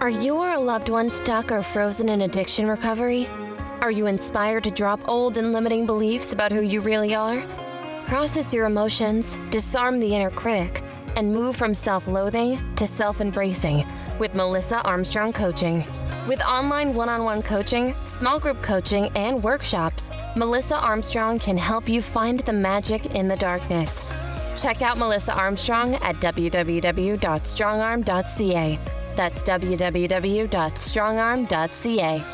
Are you or a loved one stuck or frozen in addiction recovery? Are you inspired to drop old and limiting beliefs about who you really are? Process your emotions, disarm the inner critic, and move from self loathing to self embracing with Melissa Armstrong Coaching. With online one on one coaching, small group coaching, and workshops, Melissa Armstrong can help you find the magic in the darkness. Check out Melissa Armstrong at www.strongarm.ca. That's www.strongarm.ca.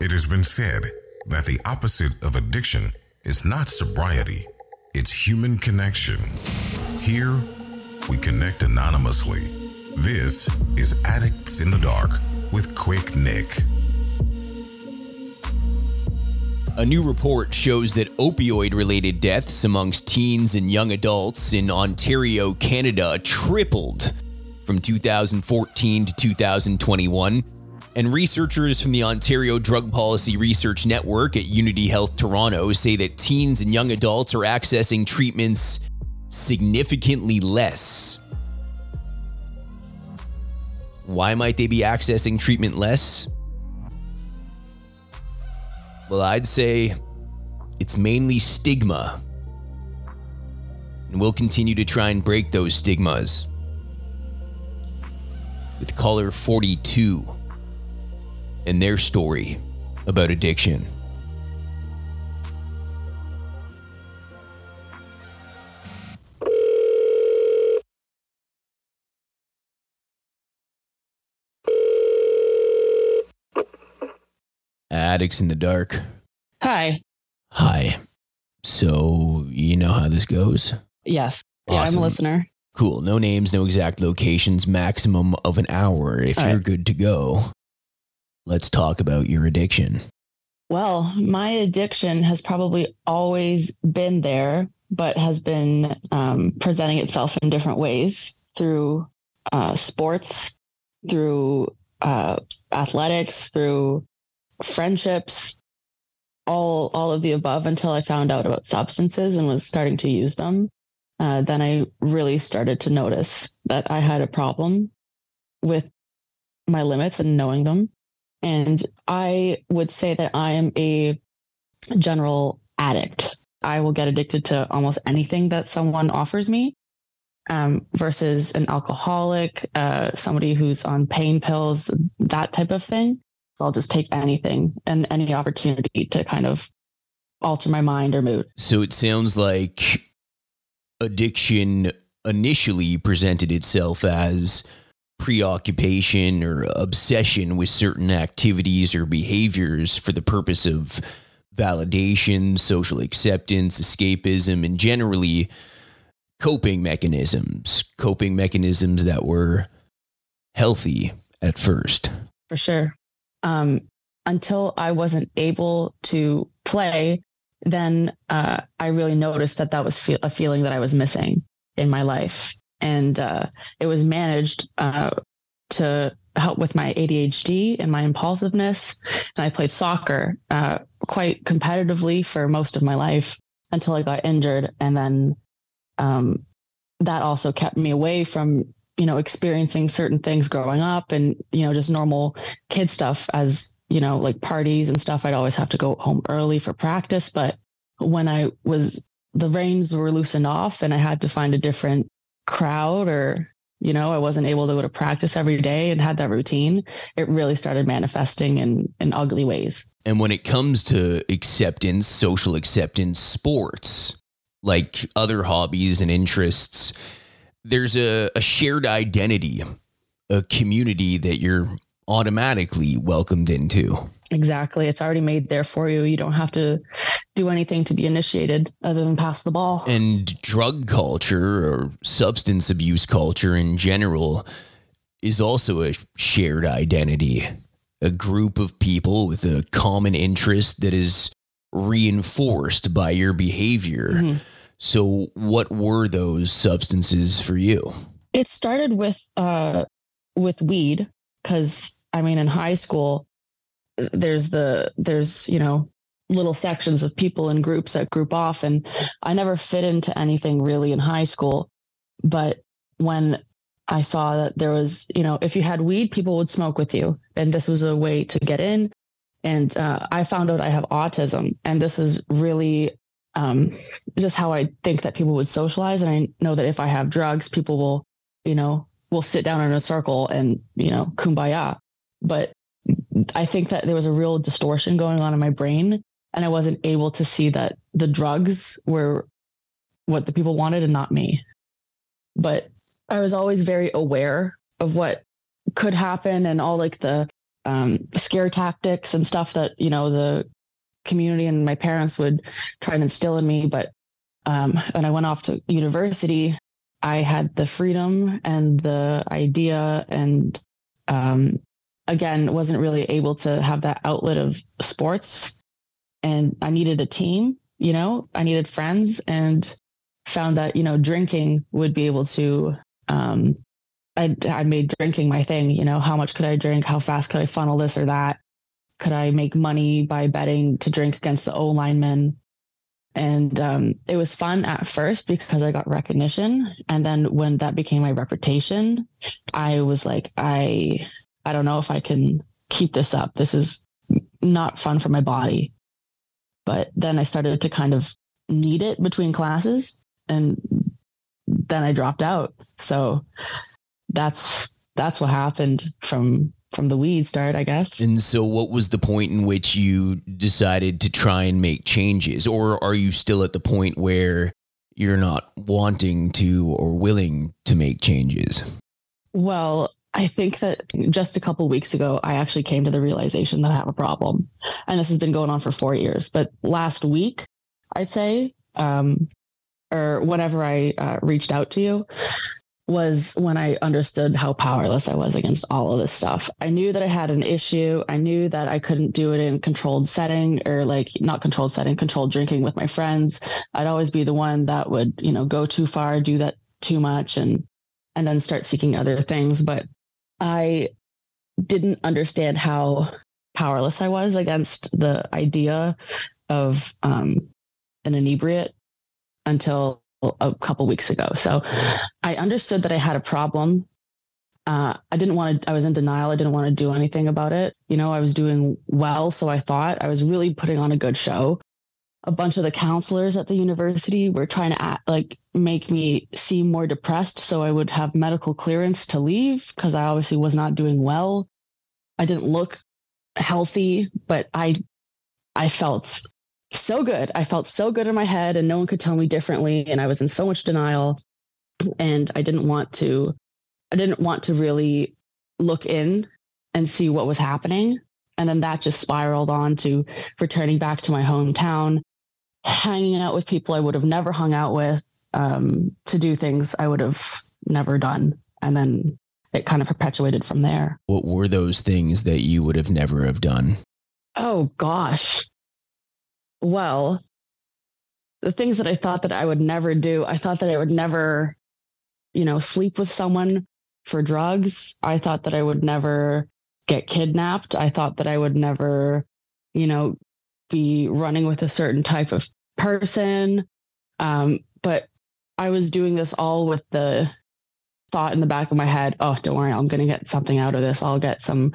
It has been said that the opposite of addiction is not sobriety, it's human connection. Here, we connect anonymously. This is Addicts in the Dark with Quick Nick. A new report shows that opioid related deaths amongst teens and young adults in Ontario, Canada tripled from 2014 to 2021. And researchers from the Ontario Drug Policy Research Network at Unity Health Toronto say that teens and young adults are accessing treatments significantly less. Why might they be accessing treatment less? Well, I'd say it's mainly stigma. And we'll continue to try and break those stigmas. With caller 42 and their story about addiction. Addicts in the Dark. Hi. Hi. So, you know how this goes? Yes. Yeah, I'm a listener. Cool. No names, no exact locations, maximum of an hour if All you're right. good to go. Let's talk about your addiction. Well, my addiction has probably always been there, but has been um, presenting itself in different ways through uh, sports, through uh, athletics, through friendships, all all of the above. Until I found out about substances and was starting to use them, uh, then I really started to notice that I had a problem with my limits and knowing them. And I would say that I am a general addict. I will get addicted to almost anything that someone offers me um, versus an alcoholic, uh, somebody who's on pain pills, that type of thing. I'll just take anything and any opportunity to kind of alter my mind or mood. So it sounds like addiction initially presented itself as preoccupation or obsession with certain activities or behaviors for the purpose of validation, social acceptance, escapism, and generally coping mechanisms, coping mechanisms that were healthy at first. for sure. Um, until I wasn't able to play, then uh, I really noticed that that was fe- a feeling that I was missing in my life, and uh, it was managed uh, to help with my ADHD and my impulsiveness. And I played soccer uh, quite competitively for most of my life until I got injured, and then um, that also kept me away from you know experiencing certain things growing up and you know just normal kid stuff as you know like parties and stuff. I'd always have to go home early for practice. But when i was the reins were loosened off and i had to find a different crowd or you know i wasn't able to go to practice every day and had that routine it really started manifesting in in ugly ways. And when it comes to acceptance, social acceptance, sports, like other hobbies and interests, there's a, a shared identity, a community that you're automatically welcomed into. exactly it's already made there for you you don't have to do anything to be initiated other than pass the ball And drug culture or substance abuse culture in general is also a shared identity, a group of people with a common interest that is reinforced by your behavior. Mhm. So, what were those substances for you? It started with uh with weed because I mean in high school there's the there's you know little sections of people in groups that group off and I never fit into anything really in high school but when I saw that there was, you know, if you had weed, people would smoke with you. And this was a way to get in. And uh, I found out I have autism. And this is really um, just how I think that people would socialize. And I know that if I have drugs, people will, you know, will sit down in a circle and, you know, kumbaya. But I think that there was a real distortion going on in my brain. And I wasn't able to see that the drugs were what the people wanted and not me. But I was always very aware of what could happen and all like the um, scare tactics and stuff that you know the community and my parents would try and instill in me. But um, when I went off to university, I had the freedom and the idea, and um, again, wasn't really able to have that outlet of sports. And I needed a team, you know, I needed friends, and found that you know drinking would be able to um, I, I made drinking my thing. You know, how much could I drink? How fast could I funnel this or that? Could I make money by betting to drink against the O linemen? And um, it was fun at first because I got recognition. And then when that became my reputation, I was like, I, I don't know if I can keep this up. This is not fun for my body. But then I started to kind of need it between classes. And then I dropped out. So that's that's what happened from from the weed start, I guess. And so what was the point in which you decided to try and make changes or are you still at the point where you're not wanting to or willing to make changes? Well, I think that just a couple weeks ago, I actually came to the realization that I have a problem. And this has been going on for four years. But last week, I'd say, um, or whenever I uh, reached out to you, was when I understood how powerless I was against all of this stuff. I knew that I had an issue. I knew that I couldn't do it in controlled setting or like not controlled setting, controlled drinking with my friends. I'd always be the one that would, you know, go too far, do that too much and and then start seeking other things, but I didn't understand how powerless I was against the idea of um, an inebriate until a couple weeks ago. So I understood that I had a problem. Uh, I didn't want to, I was in denial. I didn't want to do anything about it. You know, I was doing well. So I thought I was really putting on a good show. A bunch of the counselors at the university were trying to act, like make me seem more depressed so I would have medical clearance to leave because I obviously was not doing well. I didn't look healthy, but I I felt so good. I felt so good in my head and no one could tell me differently. And I was in so much denial. And I didn't want to, I didn't want to really look in and see what was happening. And then that just spiraled on to returning back to my hometown, hanging out with people I would have never hung out with, um, to do things I would have never done. And then it kind of perpetuated from there. What were those things that you would have never have done? Oh gosh well, the things that I thought that I would never do, I thought that I would never, you know, sleep with someone for drugs. I thought that I would never get kidnapped. I thought that I would never, you know, be running with a certain type of person. Um, but I was doing this all with the thought in the back of my head, oh, don't worry, I'm going to get something out of this. I'll get some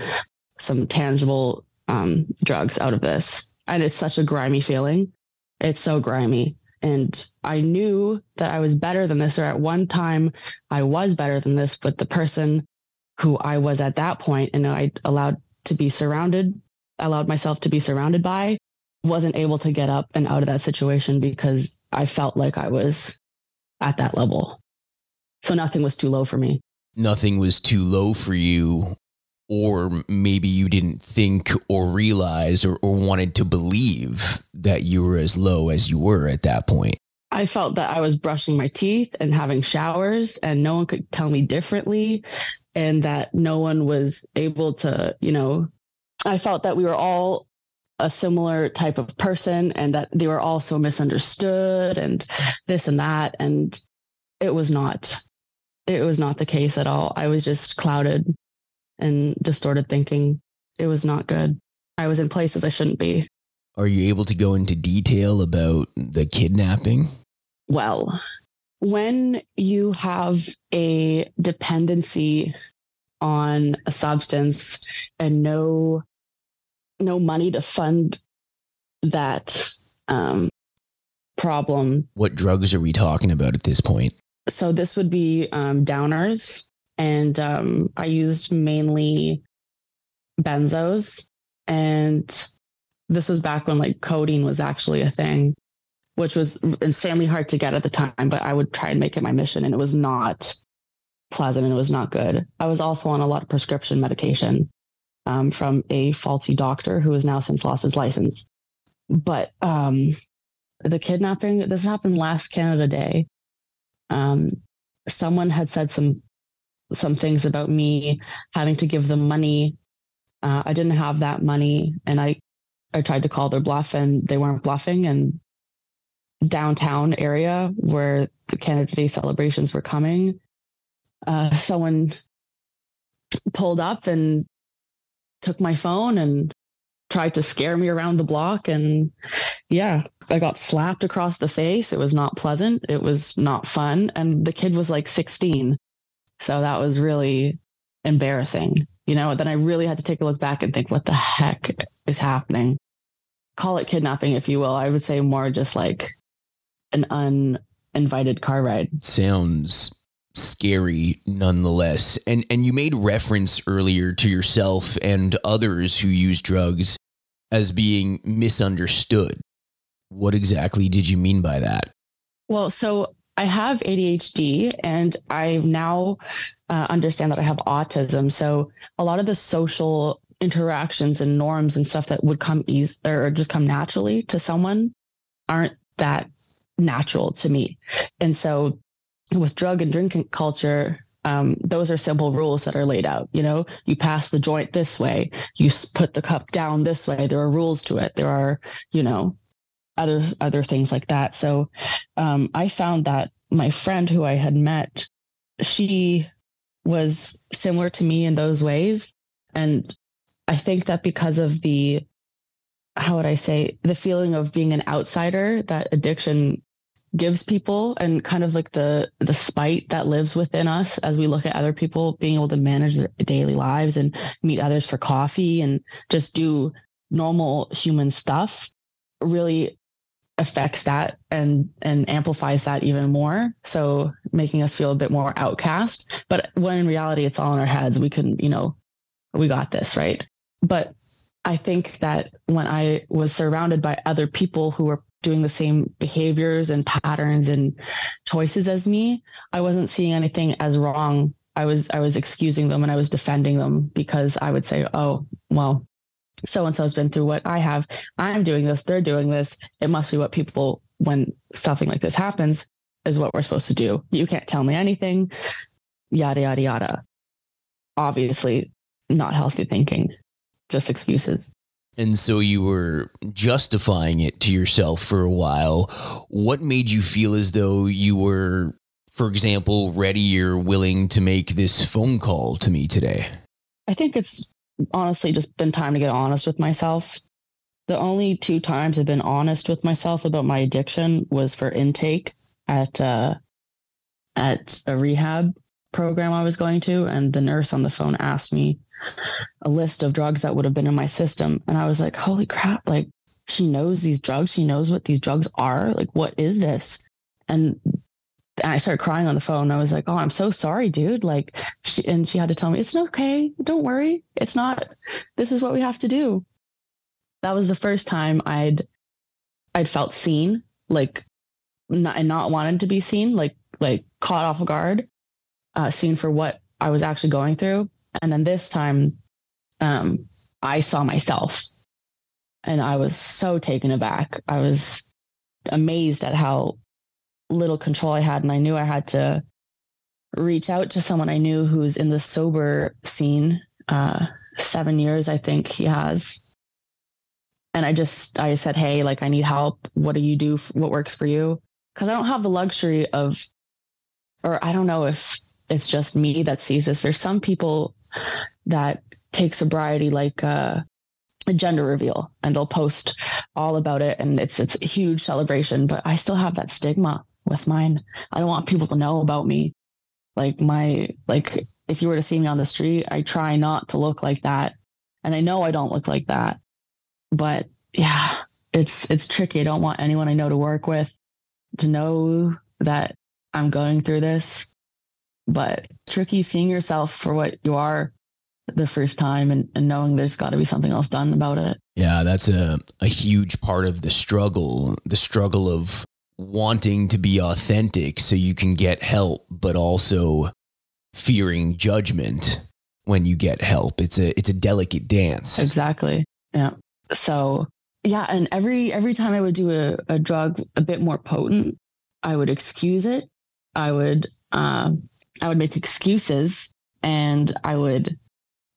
some tangible um, drugs out of this and it's such a grimy feeling. It's so grimy. And I knew that I was better than this, or at one time I was better than this, but the person who I was at that point and I allowed to be surrounded, allowed myself to be surrounded by, wasn't able to get up and out of that situation because I felt like I was at that level. So nothing was too low for me. Nothing was too low for you or maybe you didn't think or realize or, or wanted to believe that you were as low as you were at that point. I felt that I was brushing my teeth and having showers, and no one could tell me differently, and that no one was able to, you know, I felt that we were all a similar type of person and that they were all so misunderstood and this and that. And it was not, it was not the case at all. I was just clouded and distorted thinking. It was not good. I was in places I shouldn't be. Are you able to go into detail about the kidnapping? Well, when you have a dependency on a substance and no no money to fund that um, problem. What drugs are we talking about at this point? So this would be um, downers, and um, I used mainly benzos, and this was back when like codeine was actually a thing, which was insanely hard to get at the time. But I would try and make it my mission, and it was not pleasant and it was not good. I was also on a lot of prescription medication um, from a faulty doctor who has now since lost his license. But um, the kidnapping, this happened last Canada Day. Um, someone had said some some things about me having to give them money. Uh, I didn't have that money, and I I tried to call their bluff, and they weren't bluffing. And downtown area where the Canada Day celebrations were coming, uh, someone pulled up and took my phone and tried to scare me around the block. And yeah, I got slapped across the face. It was not pleasant. It was not fun. And the kid was like 16. So that was really embarrassing. You know, then I really had to take a look back and think, what the heck is happening? Call it kidnapping, if you will. I would say more just like an uninvited car ride. Sounds scary nonetheless. And and you made reference earlier to yourself and others who use drugs as being misunderstood. What exactly did you mean by that? Well, so I have ADHD and I now uh, understand that I have autism. So a lot of the social interactions and norms and stuff that would come easy or just come naturally to someone aren't that natural to me. And so with drug and drinking culture, um, those are simple rules that are laid out. You know, you pass the joint this way, you put the cup down this way. There are rules to it. There are, you know, other other things like that. So, um, I found that my friend who I had met, she was similar to me in those ways, and I think that because of the how would I say the feeling of being an outsider that addiction gives people and kind of like the the spite that lives within us as we look at other people being able to manage their daily lives and meet others for coffee and just do normal human stuff really affects that and and amplifies that even more. So making us feel a bit more outcast. But when in reality it's all in our heads. We can you know we got this right? But i think that when i was surrounded by other people who were doing the same behaviors and patterns and choices as me, I wasn't seeing anything as wrong. I was I was excusing them and I was defending them because I would say, "Oh, well, so and so's been through what I have. I'm doing this, they're doing this. It must be what people when something like this happens is what we're supposed to do. You can't tell me anything." Yada yada yada. Obviously, not healthy thinking, just excuses. And so you were justifying it to yourself for a while. What made you feel as though you were, for example, ready or willing to make this phone call to me today? I think it's honestly just been time to get honest with myself. The only two times I've been honest with myself about my addiction was for intake at uh, at a rehab program I was going to, and the nurse on the phone asked me a list of drugs that would have been in my system. And I was like, holy crap, like she knows these drugs. She knows what these drugs are. Like, what is this? And I started crying on the phone. I was like, "Oh, I'm so sorry, dude." Like, she, and she had to tell me, "It's okay. Don't worry. It's not. This is what we have to do." That was the first time I'd I'd felt seen, like, not, and not wanted to be seen, like like caught off guard, uh, seen for what I was actually going through. And then this time, um, I saw myself and I was so taken aback. I was amazed at how little control I had. And I knew I had to reach out to someone I knew who's in the sober scene. Uh, seven years, I think he has. And I just, I said, Hey, like, I need help. What do you do? What works for you? Cause I don't have the luxury of, or I don't know if it's just me that sees this. There's some people that take sobriety like uh, a gender reveal and they'll post all about it and it's it's a huge celebration but i still have that stigma with mine. I don't want people to know about me. Like my like if you were to see me on the street, I try not to look like that. And I know I don't look like that. But yeah, it's it's tricky. I don't want anyone I know to work with to know that I'm going through this. But tricky seeing yourself for what you are the first time and, and knowing there's got to be something else done about it. Yeah, that's a, a huge part of the struggle. The struggle of wanting to be authentic so you can get help, but also fearing judgment when you get help. It's a it's a delicate dance. Exactly. Yeah. So yeah, and every every time I would do a, a drug a bit more potent, I would excuse it. I would um, I would make excuses and I would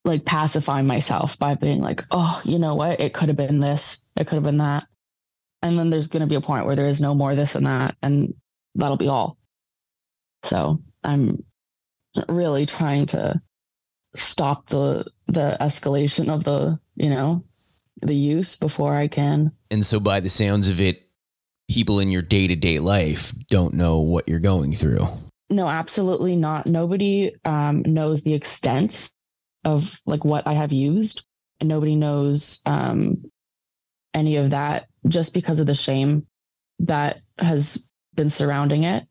like pacify myself by being like, oh, you know what? It could have been this. It could have been that. And then there's going to be a point where there is no more this and that, and that'll be all. So I'm really trying to stop the the escalation of the you know the use before I can. And so, by the sounds of it, people in your day to day life don't know what you're going through. No, absolutely not. Nobody um, knows the extent of like what I have used, and nobody knows um, any of that just because of the shame that has been surrounding it,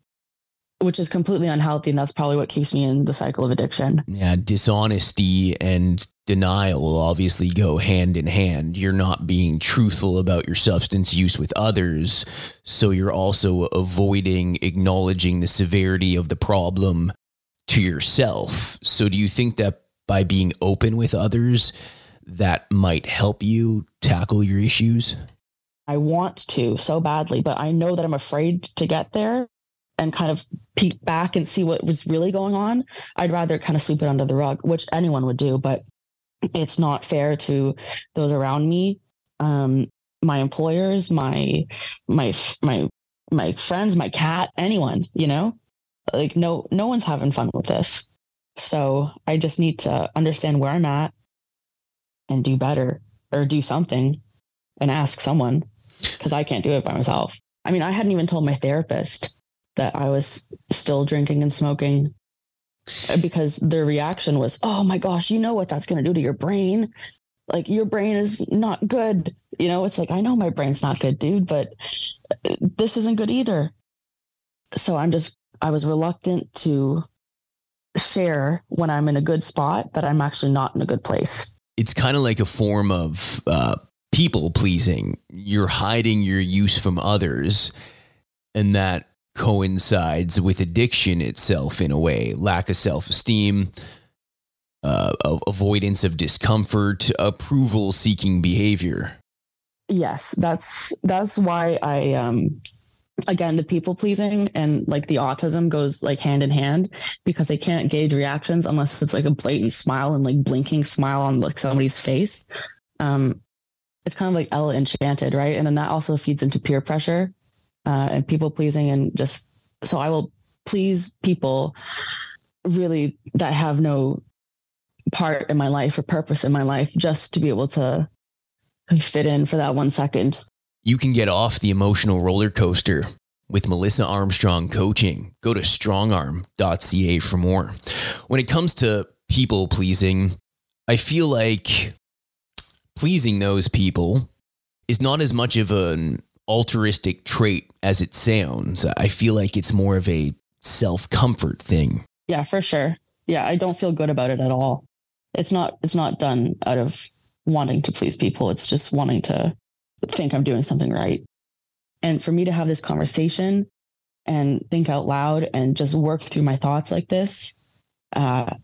which is completely unhealthy. And that's probably what keeps me in the cycle of addiction. Yeah, dishonesty and denial will obviously go hand in hand. You're not being truthful about your substance use with others. So you're also avoiding acknowledging the severity of the problem to yourself. So do you think that by being open with others, that might help you tackle your issues? I want to so badly, but I know that I'm afraid to get there and kind of peek back and see what was really going on. I'd rather kind of sweep it under the rug, which anyone would do, but it's not fair to those around me, um, my employers, my my my my friends, my cat, anyone, you know? Like no no one's having fun with this. So I just need to understand where I'm at and do better or do something and ask someone because I can't do it by myself. I mean, I hadn't even told my therapist that I was still drinking and smoking uh, because their reaction was, oh my gosh, you know what that's going to do to your brain. Like, your brain is not good. You know, it's like, I know my brain's not good, dude, but uh, this isn't good either. So I'm just, I was reluctant to share when I'm in a good spot that I'm actually not in a good place. It's kind of like a form of uh, people pleasing. You're hiding your use from others, and that coincides with addiction itself in a way lack of self esteem, uh, avoidance of discomfort, approval seeking behavior. Yes, that's that's why I um again the people pleasing and like the autism goes like hand in hand because they can't gauge reactions unless it's like a blatant smile and like blinking smile on like somebody's face um it's kind of like ella enchanted right and then that also feeds into peer pressure uh, and people pleasing and just so i will please people really that have no part in my life or purpose in my life just to be able to fit in for that one second you can get off the emotional roller coaster with Melissa Armstrong coaching. Go to strongarm.ca for more. When it comes to people pleasing, I feel like pleasing those people is not as much of an altruistic trait as it sounds. I feel like it's more of a self comfort thing. Yeah, for sure. Yeah, I don't feel good about it at all. It's not it's not done out of wanting to please people. It's just wanting to think I'm doing something right. And for me to have this conversation and think out loud and just work through my thoughts like this, uh,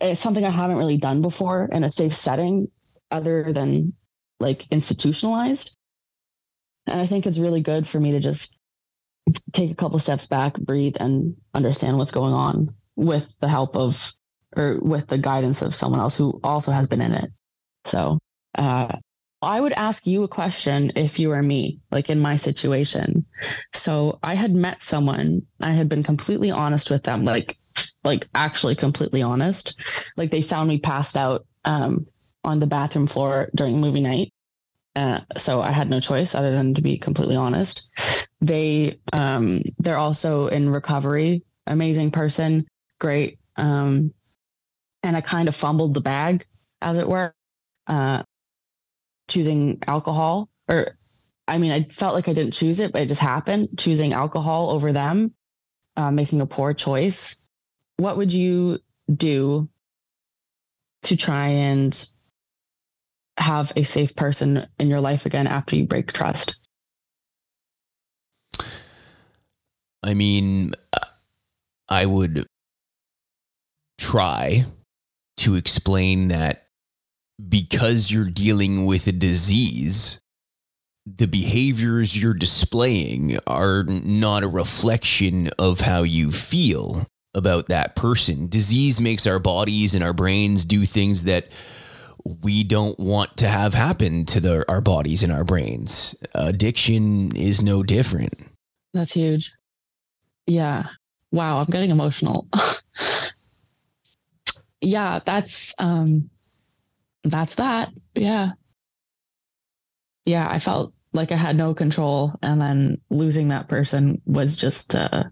it's something I haven't really done before in a safe setting other than like institutionalized. And I think it's really good for me to just take a couple steps back, breathe, and understand what's going on with the help of or with the guidance of someone else who also has been in it. So uh, I would ask you a question if you were me, like in my situation. So I had met someone, I had been completely honest with them, like like actually completely honest. Like they found me passed out um, on the bathroom floor during movie night. Uh, so I had no choice other than to be completely honest. They um, they're also in recovery. Amazing person, great. Um, and I kind of fumbled the bag, as it were, uh, choosing alcohol. Or, I mean, I felt like I didn't choose it, but it just happened. Choosing alcohol over them, uh, making a poor choice. What would you do to try and have a safe person in your life again after you break trust? I mean, I would try to explain that because you're dealing with a disease, the behaviors you're displaying are not a reflection of how you feel about that person. Disease makes our bodies and our brains do things that we don't want to have happen to the, our bodies and our brains. Addiction is no different. That's huge. Yeah. Wow, I'm getting emotional. yeah, that's um that's that. Yeah. Yeah, I felt like I had no control and then losing that person was just uh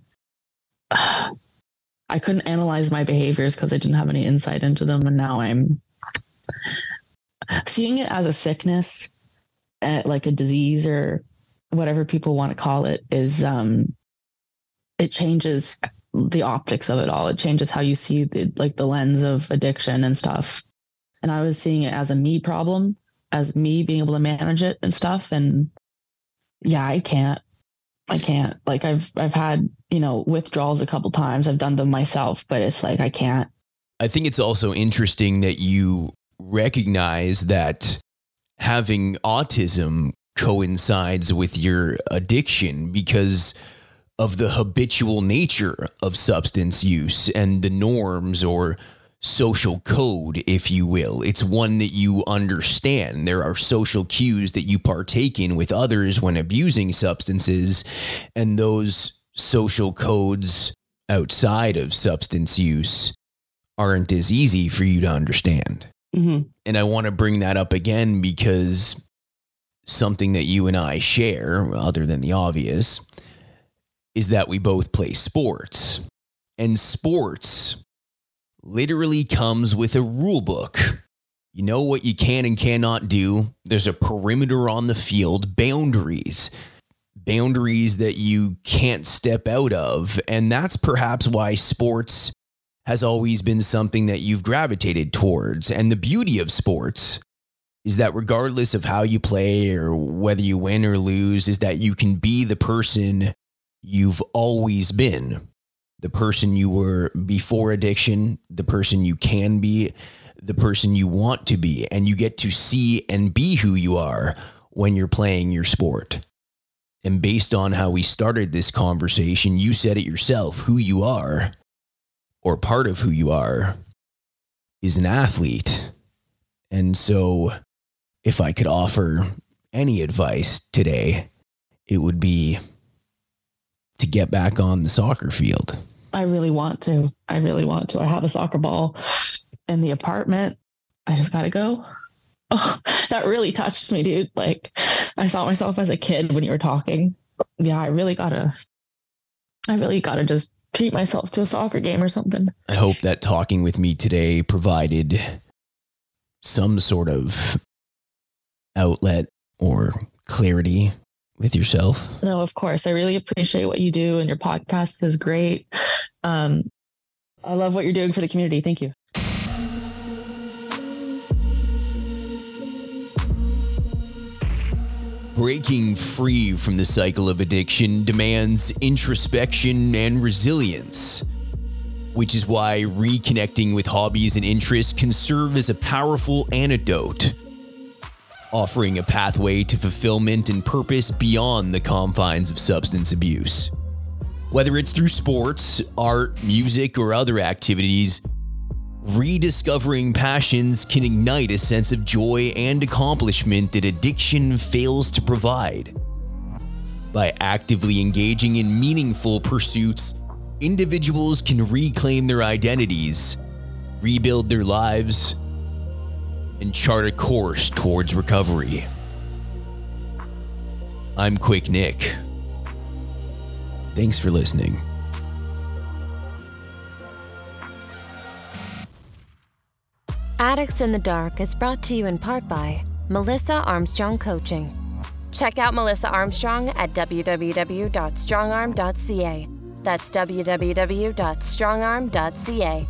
I couldn't analyze my behaviors because I didn't have any insight into them and now I'm seeing it as a sickness, uh, like a disease or whatever people want to call it, is um, it changes the optics of it all. It changes how you see the like the lens of addiction and stuff. And I was seeing it as a me problem, as me being able to manage it and stuff. And yeah, I can't. I can't. Like I've I've had, you know, withdrawals a couple times. I've done them myself, but it's like I can't. I think it's also interesting that you recognize that having autism coincides with your addiction because of the habitual nature of substance use and the norms or social code, if you will. It's one that you understand. There are social cues that you partake in with others when abusing substances, and those social codes outside of substance use aren't as easy for you to understand. Mm-hmm. And I want to bring that up again because something that you and I share, other than the obvious, is that we both play sports. And sports literally comes with a rule book. You know what you can and cannot do. There's a perimeter on the field, boundaries, boundaries that you can't step out of. And that's perhaps why sports has always been something that you've gravitated towards. And the beauty of sports is that regardless of how you play or whether you win or lose, is that you can be the person you've always been. The person you were before addiction, the person you can be, the person you want to be, and you get to see and be who you are when you're playing your sport. And based on how we started this conversation, you said it yourself who you are or part of who you are is an athlete. And so, if I could offer any advice today, it would be to get back on the soccer field. I really want to. I really want to. I have a soccer ball in the apartment. I just got to go. Oh, that really touched me, dude. Like, I saw myself as a kid when you were talking. Yeah, I really got to, I really got to just treat myself to a soccer game or something. I hope that talking with me today provided some sort of outlet or clarity with yourself. No, of course. I really appreciate what you do, and your podcast is great. Um, I love what you're doing for the community. Thank you. Breaking free from the cycle of addiction demands introspection and resilience, which is why reconnecting with hobbies and interests can serve as a powerful antidote, offering a pathway to fulfillment and purpose beyond the confines of substance abuse. Whether it's through sports, art, music, or other activities, Rediscovering passions can ignite a sense of joy and accomplishment that addiction fails to provide. By actively engaging in meaningful pursuits, individuals can reclaim their identities, rebuild their lives, and chart a course towards recovery. I'm Quick Nick. Thanks for listening. Addicts in the Dark is brought to you in part by Melissa Armstrong Coaching. Check out Melissa Armstrong at www.strongarm.ca. That's www.strongarm.ca